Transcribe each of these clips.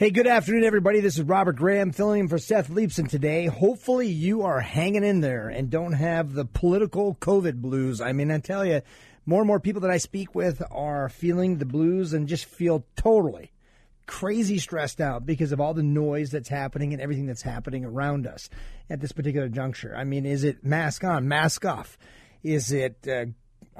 Hey, good afternoon, everybody. This is Robert Graham filling in for Seth Leibsohn today. Hopefully, you are hanging in there and don't have the political COVID blues. I mean, I tell you, more and more people that I speak with are feeling the blues and just feel totally crazy stressed out because of all the noise that's happening and everything that's happening around us at this particular juncture. I mean, is it mask on, mask off? Is it uh,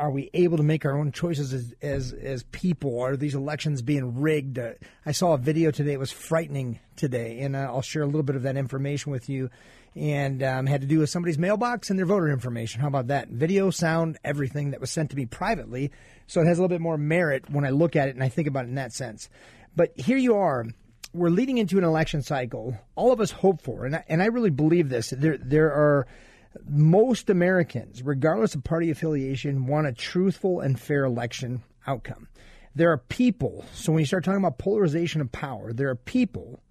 are we able to make our own choices as as, as people? Are these elections being rigged? Uh, I saw a video today; it was frightening today, and uh, I'll share a little bit of that information with you. And um, had to do with somebody's mailbox and their voter information. How about that? Video, sound, everything that was sent to me privately, so it has a little bit more merit when I look at it and I think about it in that sense. But here you are. We're leading into an election cycle. All of us hope for, and I, and I really believe this. There there are most Americans, regardless of party affiliation, want a truthful and fair election outcome. There are people, so when you start talking about polarization of power, there are people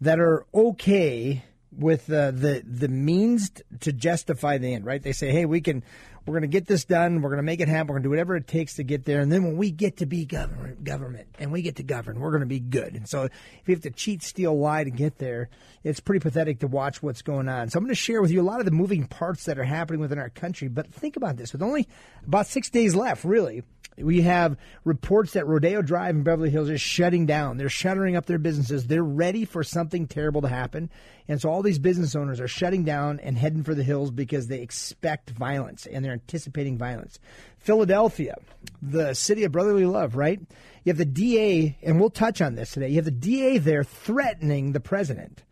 that are okay with uh, the the means to justify the end, right? They say, "Hey, we can we're going to get this done. We're going to make it happen. We're going to do whatever it takes to get there. And then when we get to be government, government and we get to govern, we're going to be good. And so if you have to cheat, steal, lie to get there, it's pretty pathetic to watch what's going on. So I'm going to share with you a lot of the moving parts that are happening within our country. But think about this: with only about six days left, really, we have reports that Rodeo Drive in Beverly Hills is shutting down. They're shuttering up their businesses. They're ready for something terrible to happen. And so all these business owners are shutting down and heading for the hills because they expect violence and they're anticipating violence. Philadelphia, the city of brotherly love, right? You have the DA, and we'll touch on this today. You have the DA there threatening the president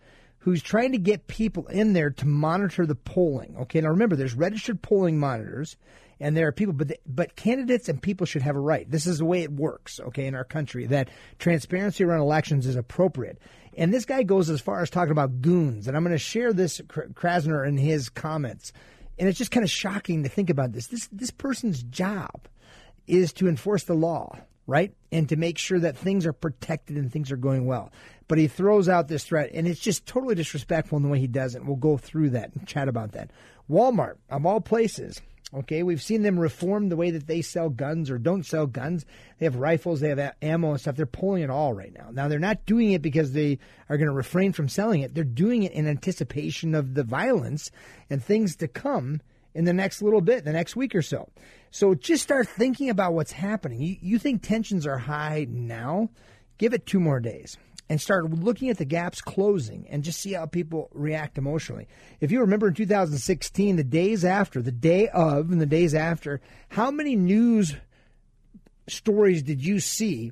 who's trying to get people in there to monitor the polling. Okay, now remember, there's registered polling monitors, and there are people, but the, but candidates and people should have a right. This is the way it works. Okay, in our country, that transparency around elections is appropriate. And this guy goes as far as talking about goons, and I'm going to share this Krasner in his comments. And it's just kind of shocking to think about this. This this person's job is to enforce the law, right? And to make sure that things are protected and things are going well. But he throws out this threat, and it's just totally disrespectful in the way he does it. We'll go through that and chat about that. Walmart, of all places, Okay, we've seen them reform the way that they sell guns or don't sell guns. They have rifles, they have ammo and stuff. They're pulling it all right now. Now, they're not doing it because they are going to refrain from selling it. They're doing it in anticipation of the violence and things to come in the next little bit, the next week or so. So just start thinking about what's happening. You, you think tensions are high now? Give it two more days and start looking at the gaps closing and just see how people react emotionally. If you remember in 2016, the days after, the day of, and the days after, how many news stories did you see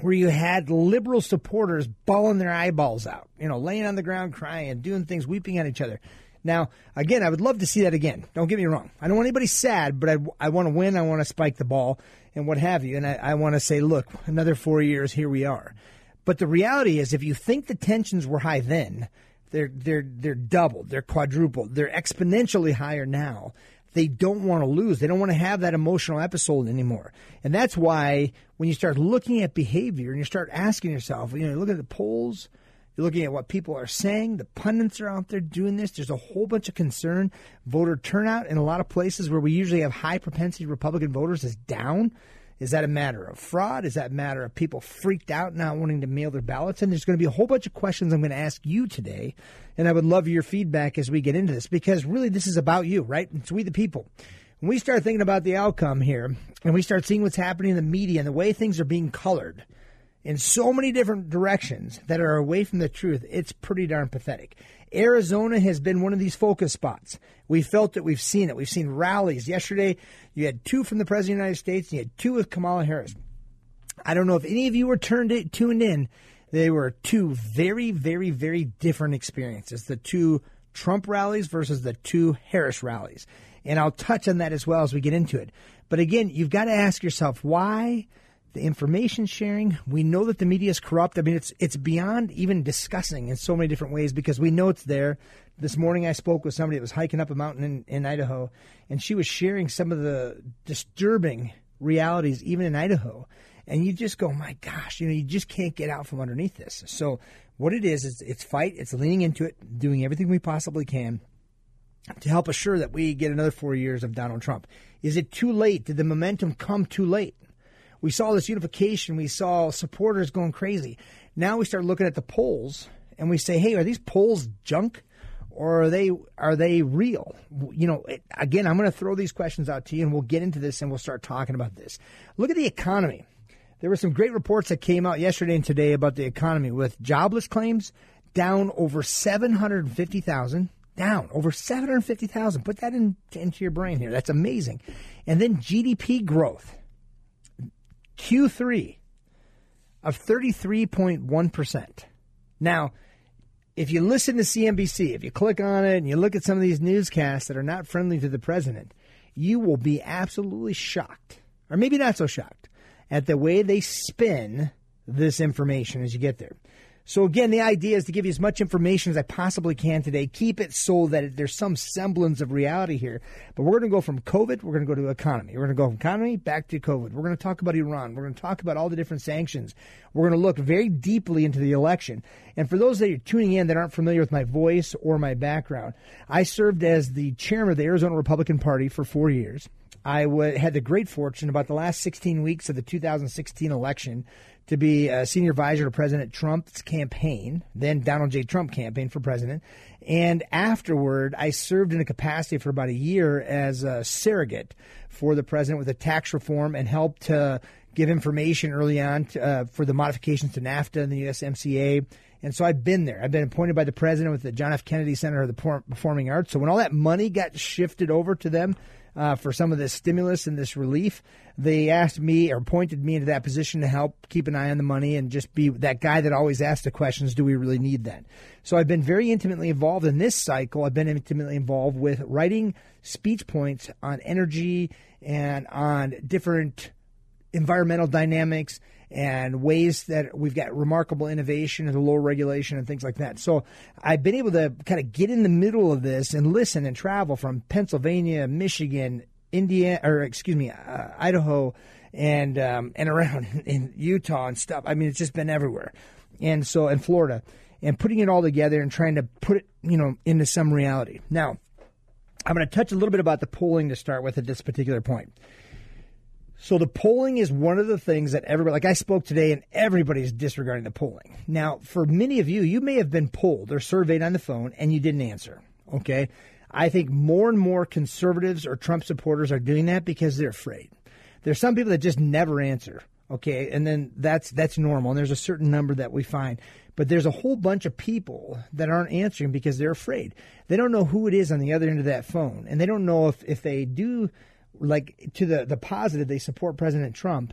where you had liberal supporters bawling their eyeballs out, you know, laying on the ground crying, doing things, weeping at each other? Now, again, I would love to see that again. Don't get me wrong. I don't want anybody sad, but I, I want to win. I want to spike the ball and what have you. And I, I want to say, look, another four years, here we are. But the reality is, if you think the tensions were high then, they're they're they're doubled, they're quadrupled, they're exponentially higher now. They don't want to lose. They don't want to have that emotional episode anymore. And that's why when you start looking at behavior and you start asking yourself, you know, you look at the polls, you're looking at what people are saying. The pundits are out there doing this. There's a whole bunch of concern. Voter turnout in a lot of places where we usually have high propensity Republican voters is down. Is that a matter of fraud? Is that a matter of people freaked out not wanting to mail their ballots? And there's going to be a whole bunch of questions I'm going to ask you today. And I would love your feedback as we get into this because really this is about you, right? It's we the people. When we start thinking about the outcome here and we start seeing what's happening in the media and the way things are being colored in so many different directions that are away from the truth, it's pretty darn pathetic. Arizona has been one of these focus spots. We felt it. We've seen it. We've seen rallies. Yesterday, you had two from the President of the United States, and you had two with Kamala Harris. I don't know if any of you were turned in, tuned in. They were two very, very, very different experiences. The two Trump rallies versus the two Harris rallies. And I'll touch on that as well as we get into it. But again, you've got to ask yourself why the information sharing. We know that the media is corrupt. I mean, it's it's beyond even discussing in so many different ways because we know it's there. This morning, I spoke with somebody that was hiking up a mountain in, in Idaho, and she was sharing some of the disturbing realities, even in Idaho. And you just go, my gosh, you know, you just can't get out from underneath this. So, what it is, is it's fight, it's leaning into it, doing everything we possibly can to help assure that we get another four years of Donald Trump. Is it too late? Did the momentum come too late? We saw this unification. We saw supporters going crazy. Now we start looking at the polls and we say, hey, are these polls junk? or are they are they real? You know, again, I'm going to throw these questions out to you, and we'll get into this, and we'll start talking about this. Look at the economy. There were some great reports that came out yesterday and today about the economy, with jobless claims down over seven hundred fifty thousand. Down over 750,000. Put that in, into your brain here. That's amazing. And then GDP growth, Q3 of 33.1%. Now, if you listen to CNBC, if you click on it and you look at some of these newscasts that are not friendly to the president, you will be absolutely shocked, or maybe not so shocked, at the way they spin this information as you get there. So again, the idea is to give you as much information as I possibly can today. Keep it so that there's some semblance of reality here. But we're going to go from COVID, we're going to go to economy. We're going to go from economy back to COVID. We're going to talk about Iran. We're going to talk about all the different sanctions. We're going to look very deeply into the election. And for those that are tuning in that aren't familiar with my voice or my background, I served as the chairman of the Arizona Republican Party for four years. I w- had the great fortune about the last 16 weeks of the 2016 election to be a senior advisor to President Trump's campaign, then Donald J. Trump campaign for president. And afterward, I served in a capacity for about a year as a surrogate for the president with a tax reform and helped to give information early on to, uh, for the modifications to NAFTA and the USMCA. And so I've been there. I've been appointed by the president with the John F. Kennedy Center of the Performing Arts. So when all that money got shifted over to them, uh, for some of this stimulus and this relief. They asked me or pointed me into that position to help keep an eye on the money and just be that guy that always asks the questions do we really need that? So I've been very intimately involved in this cycle. I've been intimately involved with writing speech points on energy and on different environmental dynamics and ways that we've got remarkable innovation and low regulation and things like that. So I've been able to kind of get in the middle of this and listen and travel from Pennsylvania, Michigan, Indiana, or excuse me, uh, Idaho, and um, and around in Utah and stuff. I mean, it's just been everywhere, and so in Florida, and putting it all together and trying to put it, you know, into some reality. Now, I'm going to touch a little bit about the polling to start with at this particular point. So the polling is one of the things that everybody, like I spoke today, and everybody's disregarding the polling. Now, for many of you, you may have been polled or surveyed on the phone and you didn't answer. Okay. I think more and more conservatives or Trump supporters are doing that because they're afraid. There's some people that just never answer. Okay. And then that's, that's normal. And there's a certain number that we find. But there's a whole bunch of people that aren't answering because they're afraid. They don't know who it is on the other end of that phone. And they don't know if, if they do like to the the positive, they support President Trump.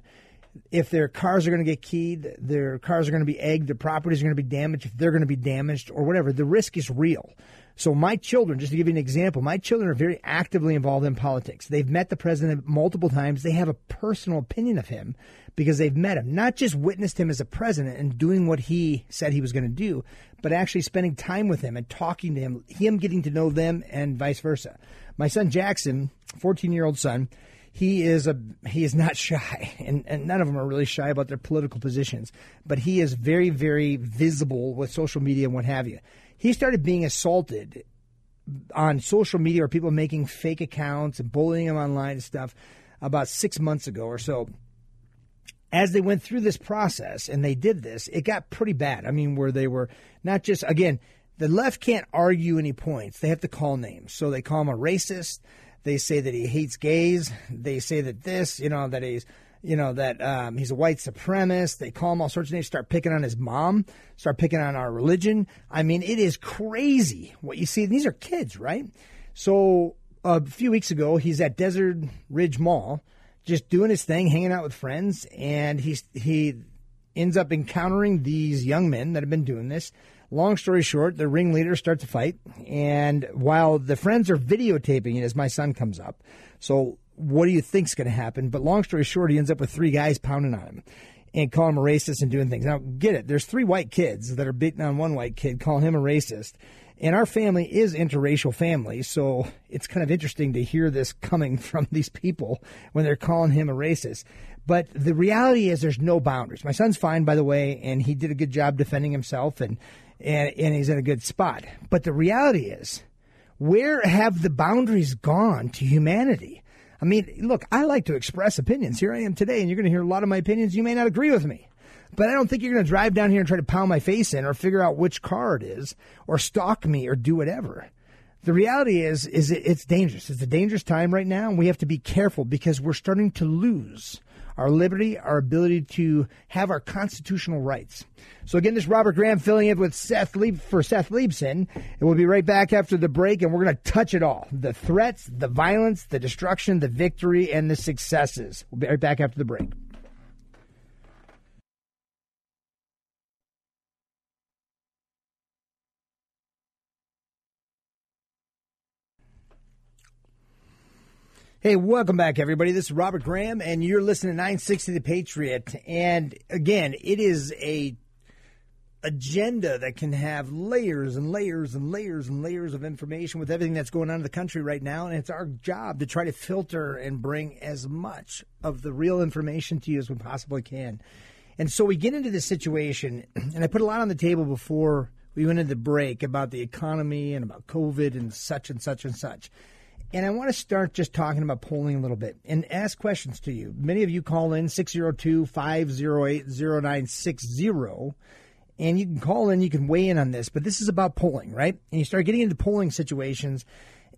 If their cars are going to get keyed, their cars are going to be egged, their properties are going to be damaged, if they're going to be damaged or whatever, the risk is real. So my children, just to give you an example, my children are very actively involved in politics. They've met the president multiple times. They have a personal opinion of him because they've met him, not just witnessed him as a president and doing what he said he was going to do, but actually spending time with him and talking to him, him getting to know them and vice versa. My son Jackson, 14 year old son, he is a he is not shy, and, and none of them are really shy about their political positions. But he is very very visible with social media and what have you. He started being assaulted on social media or people making fake accounts and bullying him online and stuff about six months ago or so. As they went through this process and they did this, it got pretty bad. I mean, where they were not just again the left can't argue any points. They have to call names. So they call him a racist. They say that he hates gays. They say that this, you know, that he's, you know, that um, he's a white supremacist. They call him all sorts of names. Start picking on his mom. Start picking on our religion. I mean, it is crazy what you see. These are kids, right? So a few weeks ago, he's at Desert Ridge Mall, just doing his thing, hanging out with friends, and he's he ends up encountering these young men that have been doing this Long story short, the ringleaders start to fight, and while the friends are videotaping it as my son comes up, so what do you think's going to happen? But long story short, he ends up with three guys pounding on him and calling him a racist and doing things. Now, get it? There's three white kids that are beating on one white kid, calling him a racist. And our family is interracial family, so it's kind of interesting to hear this coming from these people when they're calling him a racist. But the reality is there's no boundaries. My son's fine, by the way, and he did a good job defending himself and, and, and he's in a good spot. But the reality is, where have the boundaries gone to humanity? I mean, look, I like to express opinions. Here I am today, and you're going to hear a lot of my opinions. You may not agree with me. But I don't think you're going to drive down here and try to pound my face in or figure out which car it is or stalk me or do whatever. The reality is, is it's dangerous. It's a dangerous time right now, and we have to be careful because we're starting to lose our liberty, our ability to have our constitutional rights. So again, this is Robert Graham filling in with Seth Leib for Seth Leibsohn, and we'll be right back after the break, and we're going to touch it all: the threats, the violence, the destruction, the victory, and the successes. We'll be right back after the break. Hey, welcome back, everybody. This is Robert Graham, and you're listening to 960 The Patriot. And again, it is a agenda that can have layers and layers and layers and layers of information with everything that's going on in the country right now. And it's our job to try to filter and bring as much of the real information to you as we possibly can. And so we get into this situation, and I put a lot on the table before we went into the break about the economy and about COVID and such and such and such. And I want to start just talking about polling a little bit and ask questions to you. Many of you call in 602 508 0960. And you can call in, you can weigh in on this, but this is about polling, right? And you start getting into polling situations,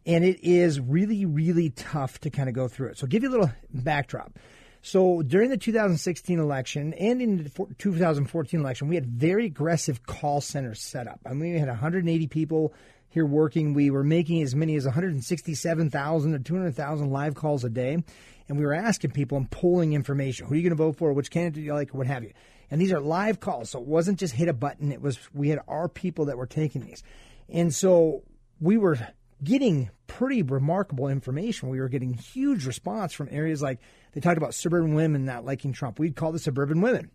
and it is really, really tough to kind of go through it. So, I'll give you a little backdrop. So, during the 2016 election and in the 2014 election, we had very aggressive call centers set up. I mean, we had 180 people here working. We were making as many as 167,000 or 200,000 live calls a day. And we were asking people and polling information. Who are you going to vote for? Which candidate do you like? What have you? And these are live calls. So it wasn't just hit a button. It was, we had our people that were taking these. And so we were getting pretty remarkable information. We were getting huge response from areas like they talked about suburban women not liking Trump. We'd call the suburban women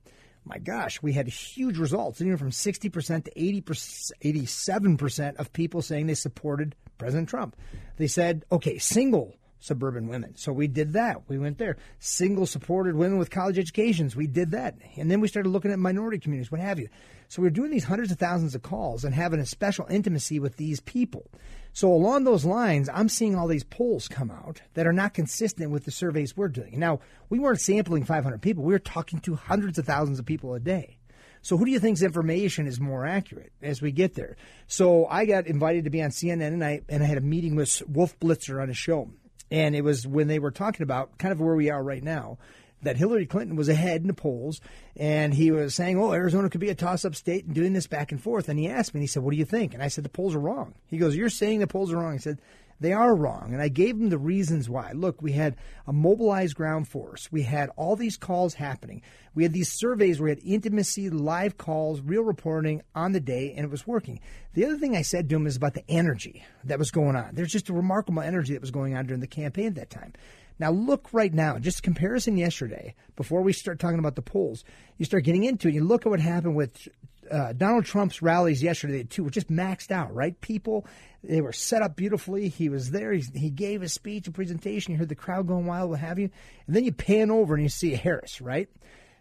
my gosh, we had huge results, even from 60% to 80%, 87% of people saying they supported President Trump. They said, okay, single suburban women. So we did that. We went there. Single supported women with college educations. We did that. And then we started looking at minority communities, what have you. So we are doing these hundreds of thousands of calls and having a special intimacy with these people. So along those lines, I'm seeing all these polls come out that are not consistent with the surveys we're doing. Now, we weren't sampling 500 people. We were talking to hundreds of thousands of people a day. So who do you think's information is more accurate as we get there? So I got invited to be on CNN and I and I had a meeting with Wolf Blitzer on a show. And it was when they were talking about kind of where we are right now that Hillary Clinton was ahead in the polls, and he was saying, "Oh, Arizona could be a toss-up state," and doing this back and forth. And he asked me, and he said, "What do you think?" And I said, "The polls are wrong." He goes, "You're saying the polls are wrong." I said, "They are wrong," and I gave him the reasons why. Look, we had a mobilized ground force. We had all these calls happening. We had these surveys where we had intimacy, live calls, real reporting on the day, and it was working. The other thing I said to him is about the energy that was going on. There's just a remarkable energy that was going on during the campaign at that time. Now look right now, just comparison yesterday, before we start talking about the polls, you start getting into it. You look at what happened with uh, Donald Trump's rallies yesterday too, were just maxed out, right? People, they were set up beautifully. He was there. He, he gave a speech, a presentation. You heard the crowd going wild, what have you. And then you pan over and you see Harris, right?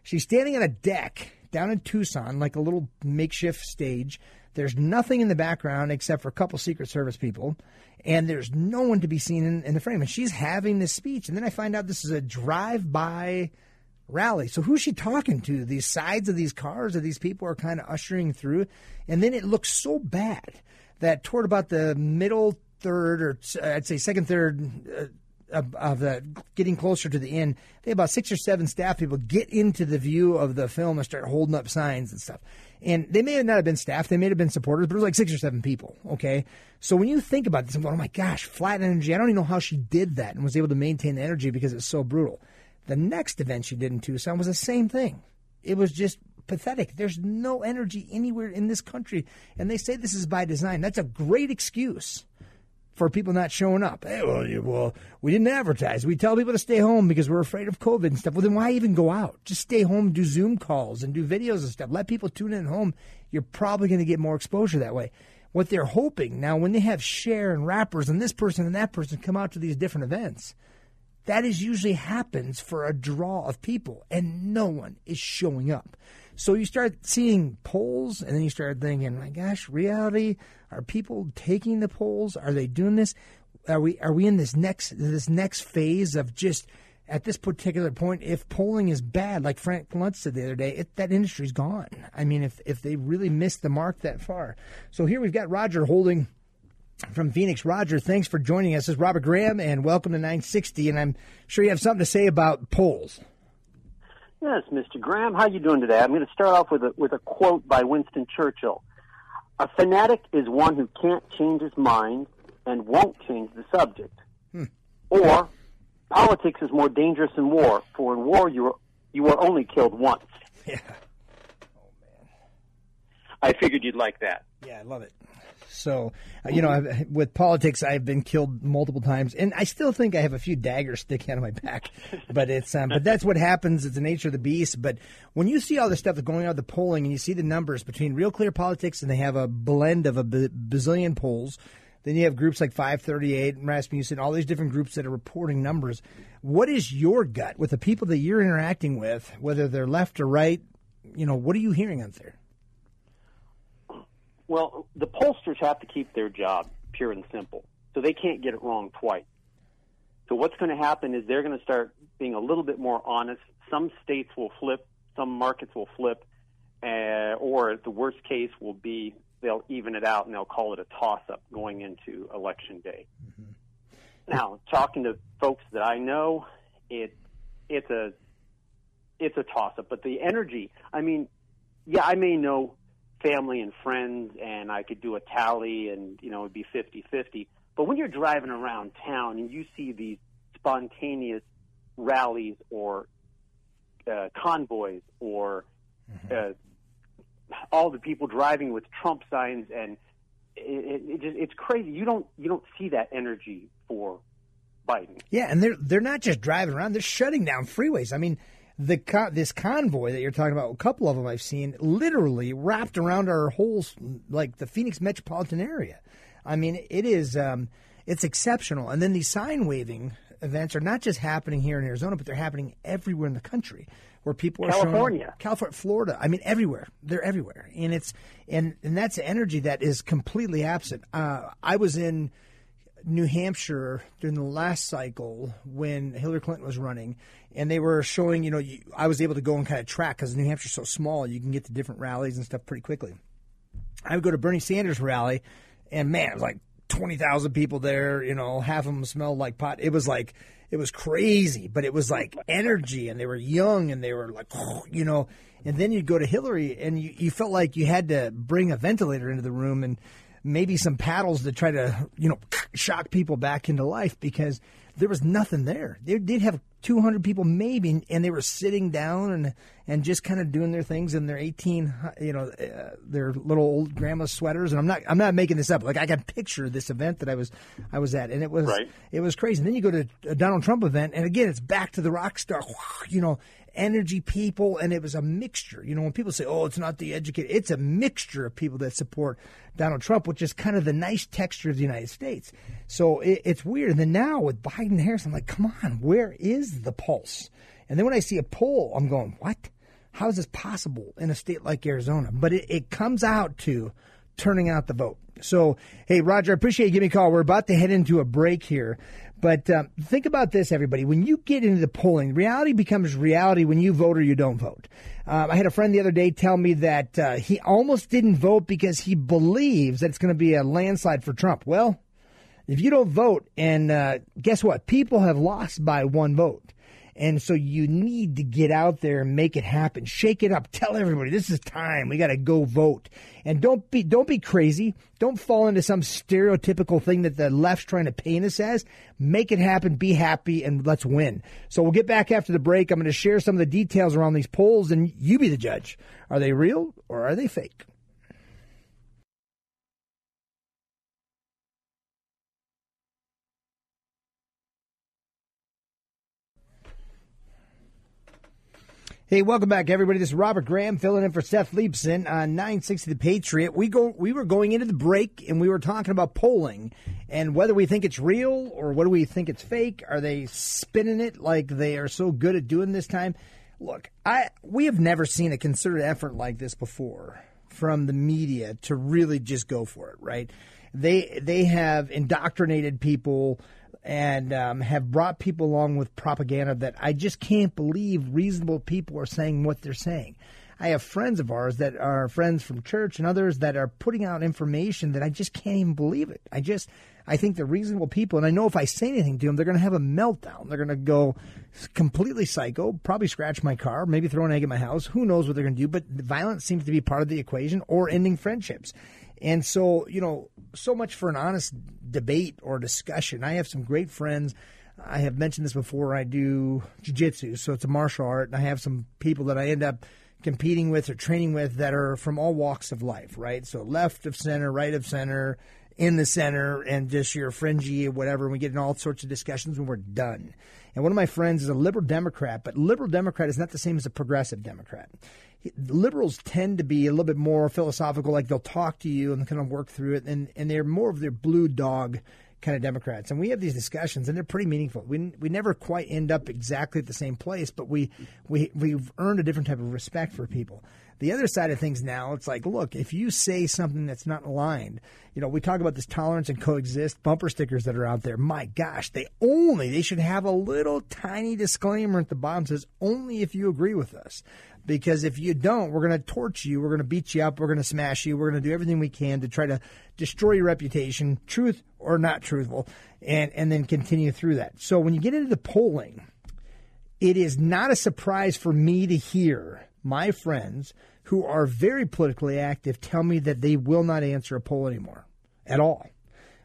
She's standing on a deck down in Tucson, like a little makeshift stage. There's nothing in the background except for a couple Secret Service people, and there's no one to be seen in, in the frame. And she's having this speech, and then I find out this is a drive-by rally. So who's she talking to? These sides of these cars that these people are kind of ushering through, and then it looks so bad that toward about the middle third, or I'd say second third. Uh, of, the getting closer to the end, they about six or seven staff people get into the view of the film and start holding up signs and stuff. And they may not have been staff, they may have been supporters, but it was like six or seven people. Okay. So when you think about this, I'm going, oh my gosh, flat energy. I don't even know how she did that and was able to maintain the energy because it's so brutal. The next event she did in Tucson was the same thing. It was just pathetic. There's no energy anywhere in this country. And they say this is by design. That's a great excuse for people not showing up. Hey, well, you, well, we didn't advertise. We tell people to stay home because we're afraid of COVID and stuff. Well, then why even go out? Just stay home, do Zoom calls and do videos and stuff. Let people tune in at home. You're probably going to get more exposure that way. What they're hoping now, when they have Cher and rappers and this person and that person come out to these different events, that is usually happens for a draw of people, and no one is showing up. So you start seeing polls, and then you start thinking, my gosh, reality? Are people taking the polls? Are they doing this? Are we are we in this next this next phase of just at this particular point, if polling is bad, like Frank Luntz said the other day, it, that industry's gone. I mean, if if they really missed the mark that far. So here we've got Roger holding from Phoenix. Roger, thanks for joining us. This is Robert Graham, and welcome to 960. And I'm sure you have something to say about polls. Yes, Mr. Graham. How you doing today? I'm going to start off with a with a quote by Winston Churchill. A fanatic is one who can't change his mind and won't change the subject. Hmm. Or politics is more dangerous than war, for in war you are, you are only killed once. Yeah. Oh man. I figured you'd like that. Yeah, I love it. So, uh, you know, I've, with politics, I've been killed multiple times, and I still think I have a few daggers sticking out of my back. But it's, um, but that's what happens. It's the nature of the beast. But when you see all the stuff that's going on the polling, and you see the numbers between Real Clear Politics, and they have a blend of a bazillion polls. Then you have groups like 538 and Rasmussen, all these different groups that are reporting numbers. What is your gut with the people that you're interacting with, whether they're left or right? You know, what are you hearing out there? Well, the pollsters have to keep their job pure and simple, so they can't get it wrong twice. So what's going to happen is they're going to start being a little bit more honest. Some states will flip, some markets will flip, uh, or the worst case will be they'll even it out and they'll call it a toss-up going into election day. Mm-hmm. Now, talking to folks that I know, it it's a it's a toss-up. But the energy, I mean, yeah, I may know family and friends and I could do a tally and, you know, it'd be 50-50. But when you're driving around town and you see these spontaneous rallies or uh, convoys or mm-hmm. uh, all the people driving with Trump signs and it, it, it just, it's crazy. You don't you don't see that energy for Biden. Yeah, and they're they're not just driving around; they're shutting down freeways. I mean, the this convoy that you're talking about, a couple of them I've seen, literally wrapped around our whole like the Phoenix metropolitan area. I mean, it is um, it's exceptional. And then these sign waving events are not just happening here in Arizona, but they're happening everywhere in the country where people are California, California, Florida. I mean, everywhere. They're everywhere, and it's and and that's energy that is completely absent. Uh, I was in New Hampshire during the last cycle when Hillary Clinton was running, and they were showing, you know, you, I was able to go and kind of track because New Hampshire's so small, you can get to different rallies and stuff pretty quickly. I would go to Bernie Sanders' rally, and man, it was like 20,000 people there, you know, half of them smelled like pot. It was like, it was crazy, but it was like energy, and they were young, and they were like, you know, and then you'd go to Hillary, and you, you felt like you had to bring a ventilator into the room and maybe some paddles to try to, you know, shock people back into life because there was nothing there. They did have 200 people maybe, and they were sitting down and and just kind of doing their things in their 18, you know, uh, their little old grandma sweaters. And I'm not I'm not making this up. Like I can picture this event that I was I was at, and it was right. it was crazy. And then you go to a Donald Trump event, and again, it's back to the rock star, you know, energy people, and it was a mixture. You know, when people say, "Oh, it's not the educated," it's a mixture of people that support Donald Trump, which is kind of the nice texture of the United States. So it, it's weird. And then now with Biden Harris, I'm like, come on, where is the pulse? And then when I see a poll, I'm going, what? How is this possible in a state like Arizona? But it, it comes out to turning out the vote. So, hey, Roger, I appreciate you giving me a call. We're about to head into a break here. But um, think about this, everybody. When you get into the polling, reality becomes reality when you vote or you don't vote. Um, I had a friend the other day tell me that uh, he almost didn't vote because he believes that it's going to be a landslide for Trump. Well, if you don't vote, and uh, guess what? People have lost by one vote. And so you need to get out there and make it happen. Shake it up. Tell everybody this is time. We got to go vote. And don't be don't be crazy. Don't fall into some stereotypical thing that the left's trying to paint us as. Make it happen. Be happy and let's win. So we'll get back after the break. I'm going to share some of the details around these polls and you be the judge. Are they real or are they fake? Hey, welcome back, everybody. This is Robert Graham filling in for Seth Leibsohn on 960 The Patriot. We go, we were going into the break and we were talking about polling and whether we think it's real or whether we think it's fake. Are they spinning it like they are so good at doing this time? Look, I we have never seen a concerted effort like this before from the media to really just go for it, right? They they have indoctrinated people and um, have brought people along with propaganda that I just can't believe reasonable people are saying what they're saying. I have friends of ours that are friends from church and others that are putting out information that I just can't even believe it. I just, I think they're reasonable people, and I know if I say anything to them, they're going to have a meltdown. They're going to go completely psycho, probably scratch my car, maybe throw an egg at my house. Who knows what they're going to do? But violence seems to be part of the equation, or ending friendships. And so, you know, so much for an honest debate or discussion. I have some great friends. I have mentioned this before. I do jiu-jitsu, so it's a martial art, and I have some people that I end up competing with or training with that are from all walks of life, right? So left of center, right of center, in the center, and just your fringy or whatever. And we get in all sorts of discussions when we're done. And one of my friends is a liberal Democrat, but liberal Democrat is not the same as a progressive Democrat liberals tend to be a little bit more philosophical, like they'll talk to you and kind of work through it, and, and they're more of their blue dog kind of Democrats. And we have these discussions, and they're pretty meaningful. We we never quite end up exactly at the same place, but we we we've earned a different type of respect for people. The other side of things now, it's like, look, if you say something that's not aligned, you know, we talk about this tolerance and coexist bumper stickers that are out there. My gosh, they only they should have a little tiny disclaimer at the bottom says only if you agree with us because if you don't, we're going to torch you, we're going to beat you up, we're going to smash you, we're going to do everything we can to try to destroy your reputation, truth or not truthful, and and then continue through that. So when you get into the polling, it is not a surprise for me to hear my friends who are very politically active tell me that they will not answer a poll anymore at all.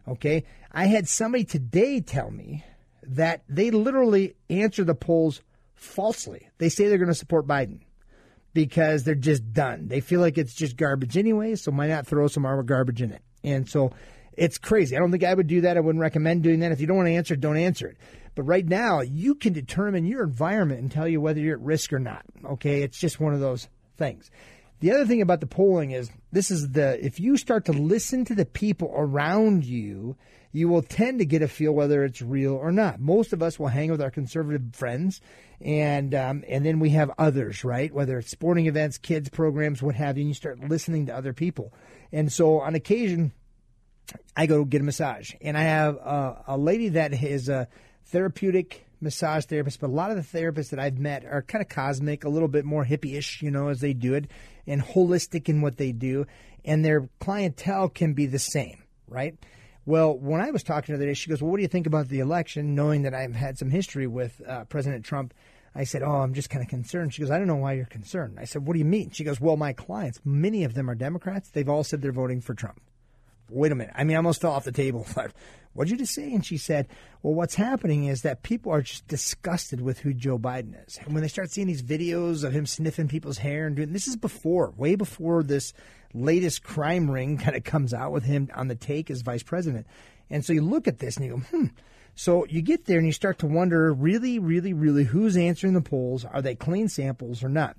Okay? I had somebody today tell me that they literally answer the polls falsely. They say they're going to support Biden because they're just done. They feel like it's just garbage anyway, so why not throw some more garbage in it? And so it's crazy. I don't think I would do that. I wouldn't recommend doing that. If you don't want to answer don't answer it. But right now, you can determine your environment and tell you whether you're at risk or not. Okay, it's just one of those things. The other thing about the polling is this is the if you start to listen to the people around you, you will tend to get a feel whether it's real or not. Most of us will hang with our conservative friends, and um, and then we have others, right? Whether it's sporting events, kids programs, what have you, and you start listening to other people. And so on occasion, I go get a massage, and I have a, a lady that is a therapeutic massage therapists, but a lot of the therapists that I've met are kind of cosmic, a little bit more hippie-ish, you know, as they do it, and holistic in what they do, and their clientele can be the same, right? Well, when I was talking to her today, she goes, "Well, what do you think about the election?" Knowing that I've had some history with uh, President Trump, I said, "Oh, I'm just kind of concerned." She goes, "I don't know why you're concerned." I said, "What do you mean?" She goes, "Well, my clients, many of them are Democrats. They've all said they're voting for Trump." Wait a minute. I mean, I almost fell off the table. What'd you just say? And she said, Well, what's happening is that people are just disgusted with who Joe Biden is. And when they start seeing these videos of him sniffing people's hair and doing this is before, way before this latest crime ring kind of comes out with him on the take as vice president. And so you look at this and you go, hmm. So you get there and you start to wonder really, really, really who's answering the polls? Are they clean samples or not?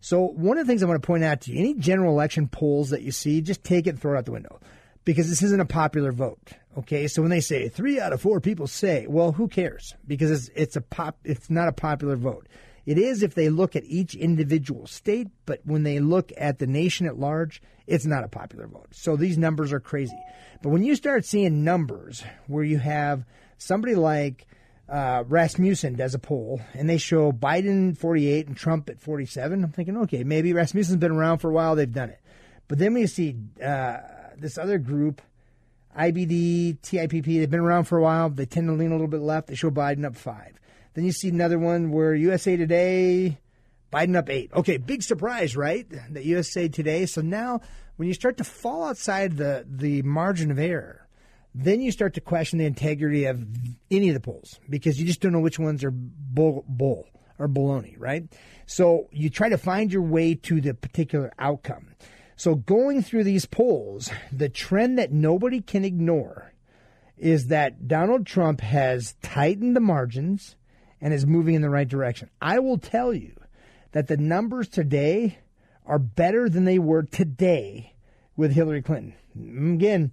So one of the things I want to point out to you, any general election polls that you see, just take it and throw it out the window because this isn't a popular vote. Okay, so when they say three out of four people say, well, who cares? Because it's it's a pop, it's not a popular vote. It is if they look at each individual state, but when they look at the nation at large, it's not a popular vote. So these numbers are crazy. But when you start seeing numbers where you have somebody like uh, Rasmussen does a poll and they show Biden 48 and Trump at 47, I'm thinking, okay, maybe Rasmussen's been around for a while, they've done it. But then we see uh, this other group, IBD, TIPP, they've been around for a while. They tend to lean a little bit left. They show Biden up five. Then you see another one where USA Today, Biden up eight. Okay, big surprise, right? That USA Today. So now when you start to fall outside the, the margin of error, then you start to question the integrity of any of the polls because you just don't know which ones are bull, bull or baloney, right? So you try to find your way to the particular outcome. So going through these polls, the trend that nobody can ignore is that Donald Trump has tightened the margins and is moving in the right direction. I will tell you that the numbers today are better than they were today with Hillary Clinton. Again,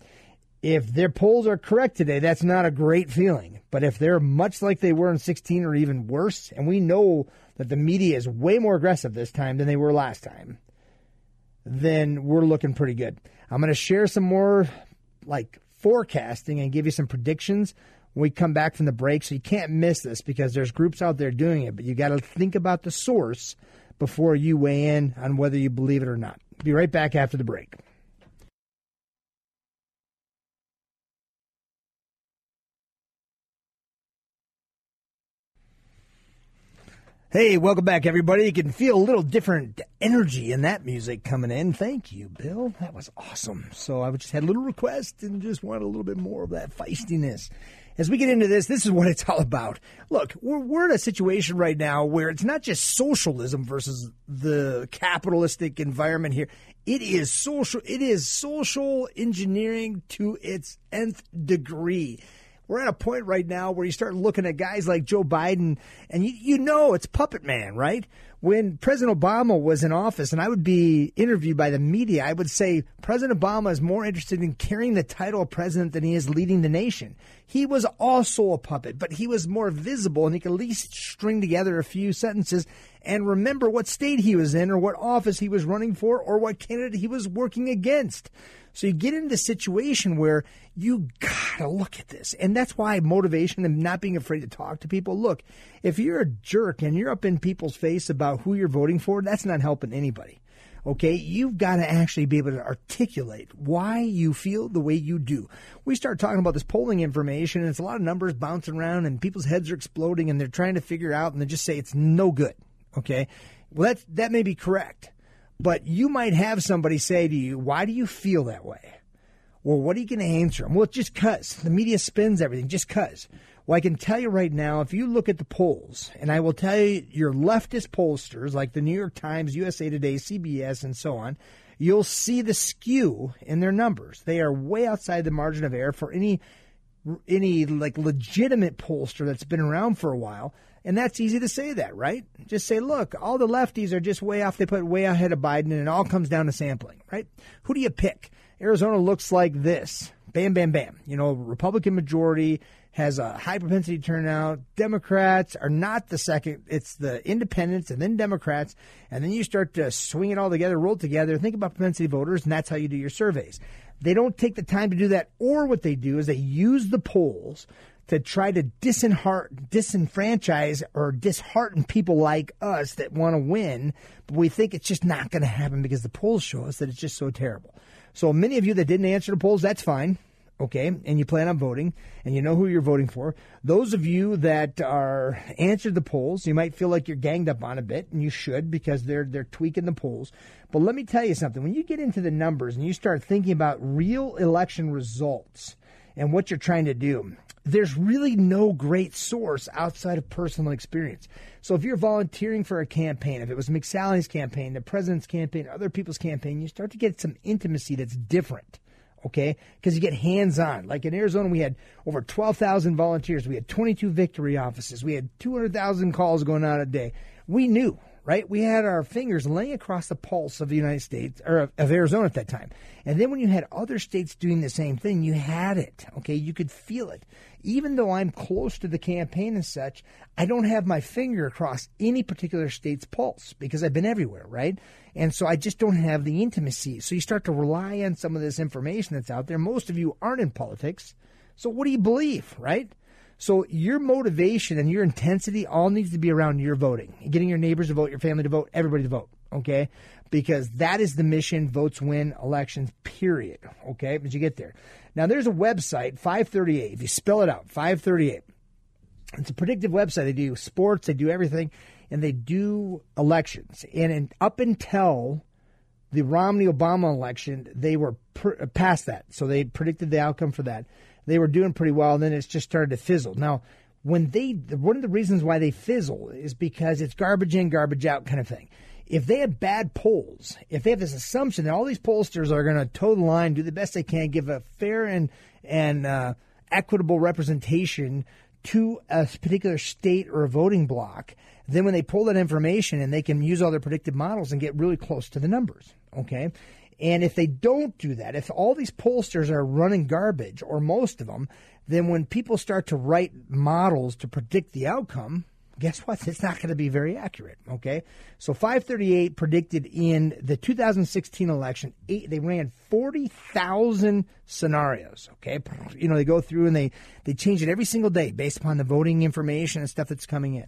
if their polls are correct today, that's not a great feeling. But if they're much like they were in 16 or even worse, and we know that the media is way more aggressive this time than they were last time, then we're looking pretty good. I'm going to share some more like forecasting and give you some predictions when we come back from the break. So you can't miss this because there's groups out there doing it, but you got to think about the source before you weigh in on whether you believe it or not. Be right back after the break. Hey, welcome back, everybody. You can feel a little different energy in that music coming in. Thank you, Bill. That was awesome. So I just had a little request and just wanted a little bit more of that feistiness. As we get into this, this is what it's all about. Look, we're, we're in a situation right now where it's not just socialism versus the capitalistic environment here. It is social. It is social engineering to its nth degree we're at a point right now where you start looking at guys like Joe Biden, and you, you know it's puppet man, right? When President Obama was in office, and I would be interviewed by the media, I would say President Obama is more interested in carrying the title of president than he is leading the nation. He was also a puppet, but he was more visible, and he could at least string together a few sentences and remember what state he was in, or what office he was running for, or what candidate he was working against. So you get into the situation where you gotta look at this. And that's why motivation and not being afraid to talk to people. Look, if you're a jerk and you're up in people's face about who you're voting for, that's not helping anybody. Okay, you've got to actually be able to articulate why you feel the way you do. We start talking about this polling information, and it's a lot of numbers bouncing around, and people's heads are exploding, and they're trying to figure out, and they just say it's no good. Okay, well that that may be correct, but you might have somebody say to you, Why do you feel that way? Well, what are you going to answer them? Well, just because. The media spins everything, just because. Well, I can tell you right now, if you look at the polls, and I will tell you your leftist pollsters like the New York Times, USA Today, CBS, and so on, you'll see the skew in their numbers. They are way outside the margin of error for any any like legitimate pollster that's been around for a while. And that's easy to say that, right? Just say, look, all the lefties are just way off. They put way ahead of Biden, and it all comes down to sampling, right? Who do you pick? Arizona looks like this. Bam, bam, bam. You know, Republican majority has a high propensity turnout. Democrats are not the second. It's the independents and then Democrats. And then you start to swing it all together, roll together. Think about propensity voters, and that's how you do your surveys. They don't take the time to do that, or what they do is they use the polls to try to disenfranchise or dishearten people like us that want to win, but we think it's just not going to happen because the polls show us that it's just so terrible. So many of you that didn't answer the polls, that's fine. Okay, and you plan on voting, and you know who you're voting for. Those of you that are answered the polls, you might feel like you're ganged up on a bit, and you should because they're they're tweaking the polls. But let me tell you something: when you get into the numbers and you start thinking about real election results and what you're trying to do, there's really no great source outside of personal experience. So if you're volunteering for a campaign, if it was McSally's campaign, the president's campaign, other people's campaign, you start to get some intimacy that's different. Okay, because you get hands on. Like in Arizona, we had over 12,000 volunteers. We had 22 victory offices. We had 200,000 calls going out a day. We knew right? We had our fingers laying across the pulse of the United States or of, of, Arizona at that time. And then when you had other states doing the same thing, you had it. Okay, you could feel it. Even though I'm close to the campaign and such, I don't have my finger across any particular state's pulse because I've been everywhere, right? And so I just don't have the intimacy. So you start to rely on some of this information that's out there. Most of you aren't in politics. So what do you believe, right? So your motivation and your intensity all needs to be around your voting, getting your neighbors to vote, your family to vote, everybody to vote. Okay, because that is the mission. Votes win elections. Period. Okay, but you get there. Now there's a website 538. If you spell it out, 538. It's a predictive website. They do sports, they do everything, and they do elections. And in, up until the Romney Obama election, they were pr- uh, past that. So they predicted the outcome for that. They were doing pretty well, and then it's just started to fizzle. Now, when they, one of the reasons why they fizzle is because it's garbage in, garbage out kind of thing. If they have bad polls, if they have this assumption that all these pollsters are going to toe the line, do the best they can, give a fair and and uh, equitable representation to a particular state or a voting block, then when they pull that information and they can use all their predictive models and get really close to the numbers, okay? And if they don't do that, if all these pollsters are running garbage, or most of them, then when people start to write models to predict the outcome, guess what? It's not going to be very accurate. Okay. So 538 predicted in the 2016 election, eight, they ran 40,000 scenarios. Okay. You know, they go through and they, they change it every single day based upon the voting information and stuff that's coming in.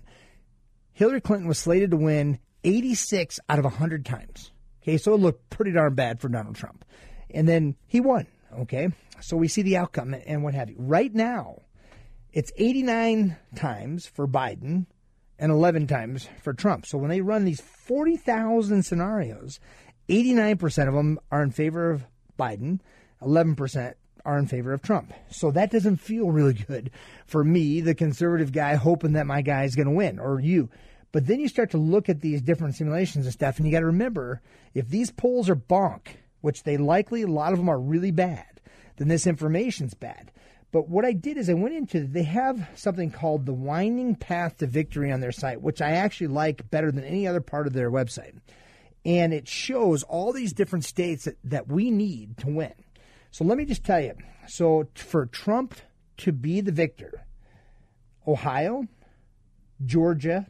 Hillary Clinton was slated to win 86 out of 100 times. Okay. So it looked pretty darn bad for Donald Trump. And then he won. Okay. So we see the outcome and what have you. Right now, it's 89 times for Biden and 11 times for Trump. So when they run these 40,000 scenarios, 89% of them are in favor of Biden, 11% are in favor of Trump. So that doesn't feel really good for me, the conservative guy, hoping that my guy is going to win, or you. But then you start to look at these different simulations and stuff, and you got to remember if these polls are bonk, which they likely, a lot of them are really bad, then this information's bad. But what I did is I went into they have something called the winding path to victory on their site, which I actually like better than any other part of their website. And it shows all these different states that, that we need to win. So let me just tell you. So for Trump to be the victor, Ohio, Georgia,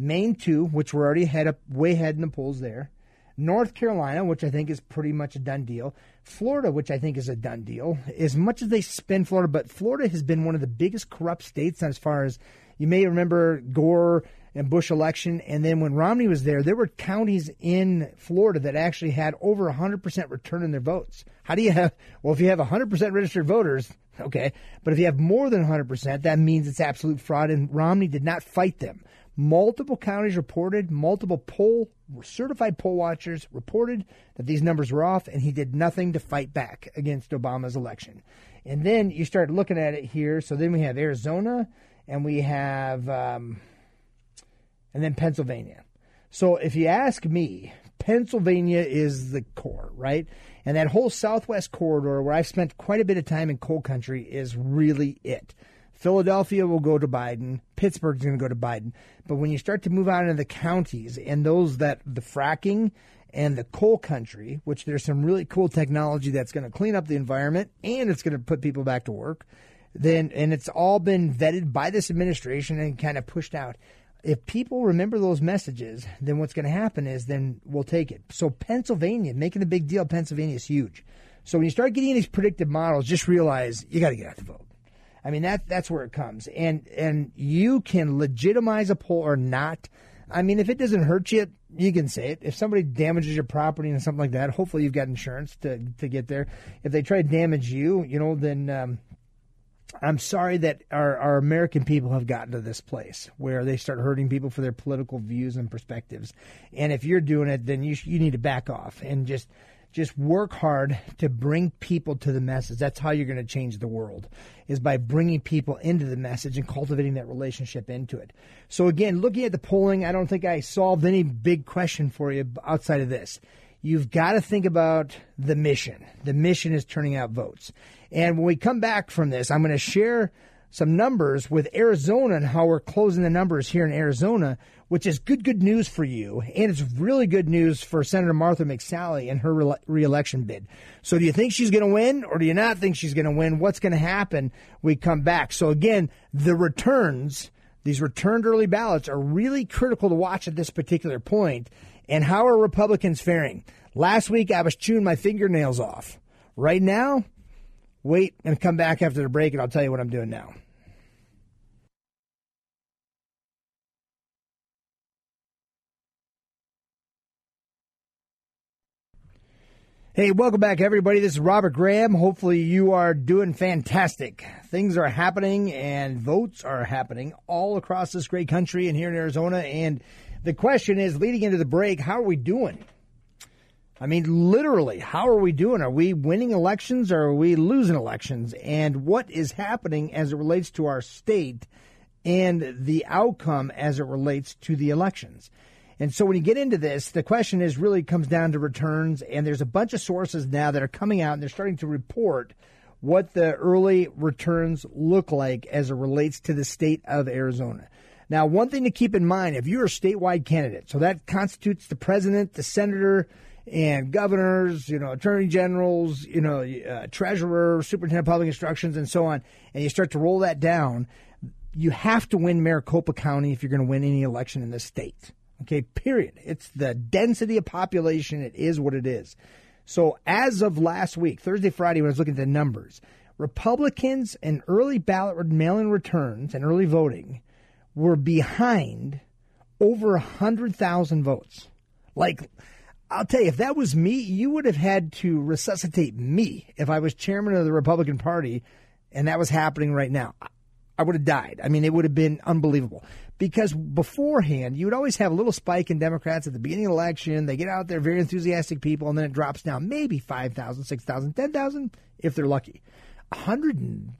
Maine two, which we're already up way ahead in the polls there, North Carolina, which I think is pretty much a done deal. Florida, which I think is a done deal. As much as they spin Florida, but Florida has been one of the biggest corrupt states as far as you may remember Gore and Bush election. And then when Romney was there, there were counties in Florida that actually had over 100% return in their votes. How do you have, well, if you have 100% registered voters, okay, but if you have more than 100%, that means it's absolute fraud. And Romney did not fight them. Multiple counties reported, multiple poll certified poll watchers reported that these numbers were off, and he did nothing to fight back against Obama's election. And then you start looking at it here. So then we have Arizona, and we have, um, and then Pennsylvania. So if you ask me, Pennsylvania is the core, right? And that whole southwest corridor where I've spent quite a bit of time in coal country is really it. Philadelphia will go to Biden. Pittsburgh's going to go to Biden. But when you start to move out into the counties and those that the fracking and the coal country, which there's some really cool technology that's going to clean up the environment and it's going to put people back to work, then and it's all been vetted by this administration and kind of pushed out. If people remember those messages, then what's going to happen is then we'll take it. So Pennsylvania, making a big deal, Pennsylvania is huge. So when you start getting these predictive models, just realize you got to get out the vote. I mean that that's where it comes. And and you can legitimize a poll or not. I mean, if it doesn't hurt you, you can say it. If somebody damages your property and something like that, hopefully you've got insurance to to get there. If they try to damage you, you know, then um, I'm sorry that our, our American people have gotten to this place where they start hurting people for their political views and perspectives. And if you're doing it, then you you need to back off and just just work hard to bring people to the message. That's how you're going to change the world is by bringing people into the message and cultivating that relationship into it. So again, looking at the polling, I don't think I solved any big question for you outside of this. You've got to think about the mission. The mission is turning out votes. And when we come back from this, I'm going to share some numbers with Arizona and how we're closing the numbers here in Arizona which is good, good news for you. And it's really good news for Senator Martha McSally and her reelection bid. So do you think she's going to win or do you not think she's going to win? What's going to happen? We come back. So again, the returns, these returned early ballots are really critical to watch at this particular point. And how are Republicans faring? Last week I was chewing my fingernails off. Right now, wait and come back after the break and I'll tell you what I'm doing now. Hey, welcome back, everybody. This is Robert Graham. Hopefully, you are doing fantastic. Things are happening and votes are happening all across this great country and here in Arizona. And the question is leading into the break, how are we doing? I mean, literally, how are we doing? Are we winning elections or are we losing elections? And what is happening as it relates to our state and the outcome as it relates to the elections? And so when you get into this, the question is really comes down to returns. And there's a bunch of sources now that are coming out and they're starting to report what the early returns look like as it relates to the state of Arizona. Now, one thing to keep in mind if you're a statewide candidate, so that constitutes the president, the senator, and governors, you know, attorney generals, you know, uh, treasurer, superintendent of public instructions, and so on, and you start to roll that down, you have to win Maricopa County if you're going to win any election in this state. Okay, period. It's the density of population. It is what it is. So as of last week, Thursday, Friday, when I was looking at the numbers, Republicans and early ballot mail-in returns and early voting were behind over 100,000 votes. Like, I'll tell you, if that was me, you would have had to resuscitate me if I was chairman of the Republican Party and that was happening right now. I would have died. I mean, it would have been unbelievable because beforehand you would always have a little spike in Democrats at the beginning of the election. They get out there, very enthusiastic people, and then it drops down maybe 5,000, 6,000, 10,000 if they're lucky. 100, and,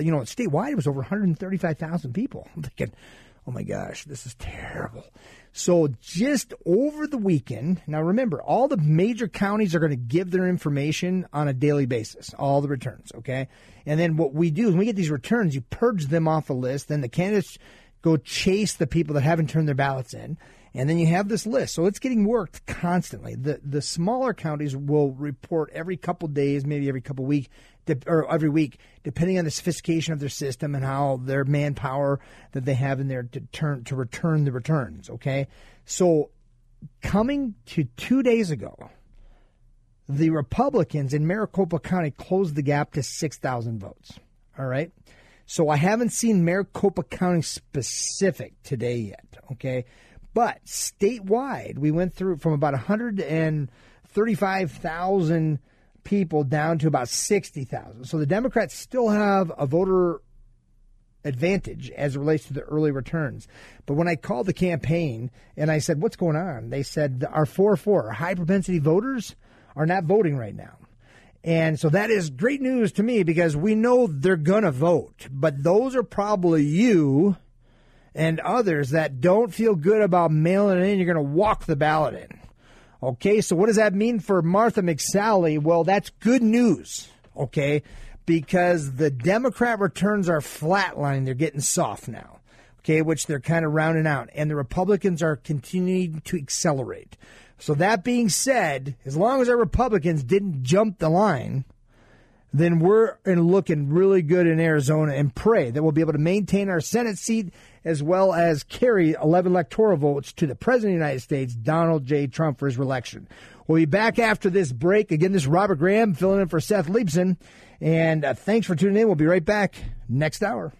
you know, statewide it was over 135,000 people. I'm thinking, oh my gosh, this is terrible. So just over the weekend, now remember, all the major counties are going to give their information on a daily basis, all the returns, okay? And then what we do is when we get these returns, you purge them off a list, then the candidates go chase the people that haven't turned their ballots in. And then you have this list. So it's getting worked constantly. The the smaller counties will report every couple days, maybe every couple week, or every week, depending on the sophistication of their system and how their manpower that they have in there to turn to return the returns. Okay, so coming to two days ago, the Republicans in Maricopa County closed the gap to six thousand votes. All right. So I haven't seen Maricopa County specific today yet, okay? But statewide, we went through from about 135,000 people down to about 60,000. So the Democrats still have a voter advantage as it relates to the early returns. But when I called the campaign and I said, What's going on? They said, Our 4 4, high propensity voters are not voting right now. And so that is great news to me because we know they're going to vote. But those are probably you and others that don't feel good about mailing it in. You're going to walk the ballot in. Okay, so what does that mean for Martha McSally? Well, that's good news. Okay, because the Democrat returns are flatlining. They're getting soft now. Okay, which they're kind of rounding out. And the Republicans are continuing to accelerate. So that being said, as long as our Republicans didn't jump the line, then we're looking really good in Arizona and pray that we'll be able to maintain our Senate seat as well as carry 11 electoral votes to the President of the United States, Donald J. Trump, for his reelection. We'll be back after this break. Again, this is Robert Graham filling in for Seth Leibsohn. And uh, thanks for tuning in. We'll be right back next hour.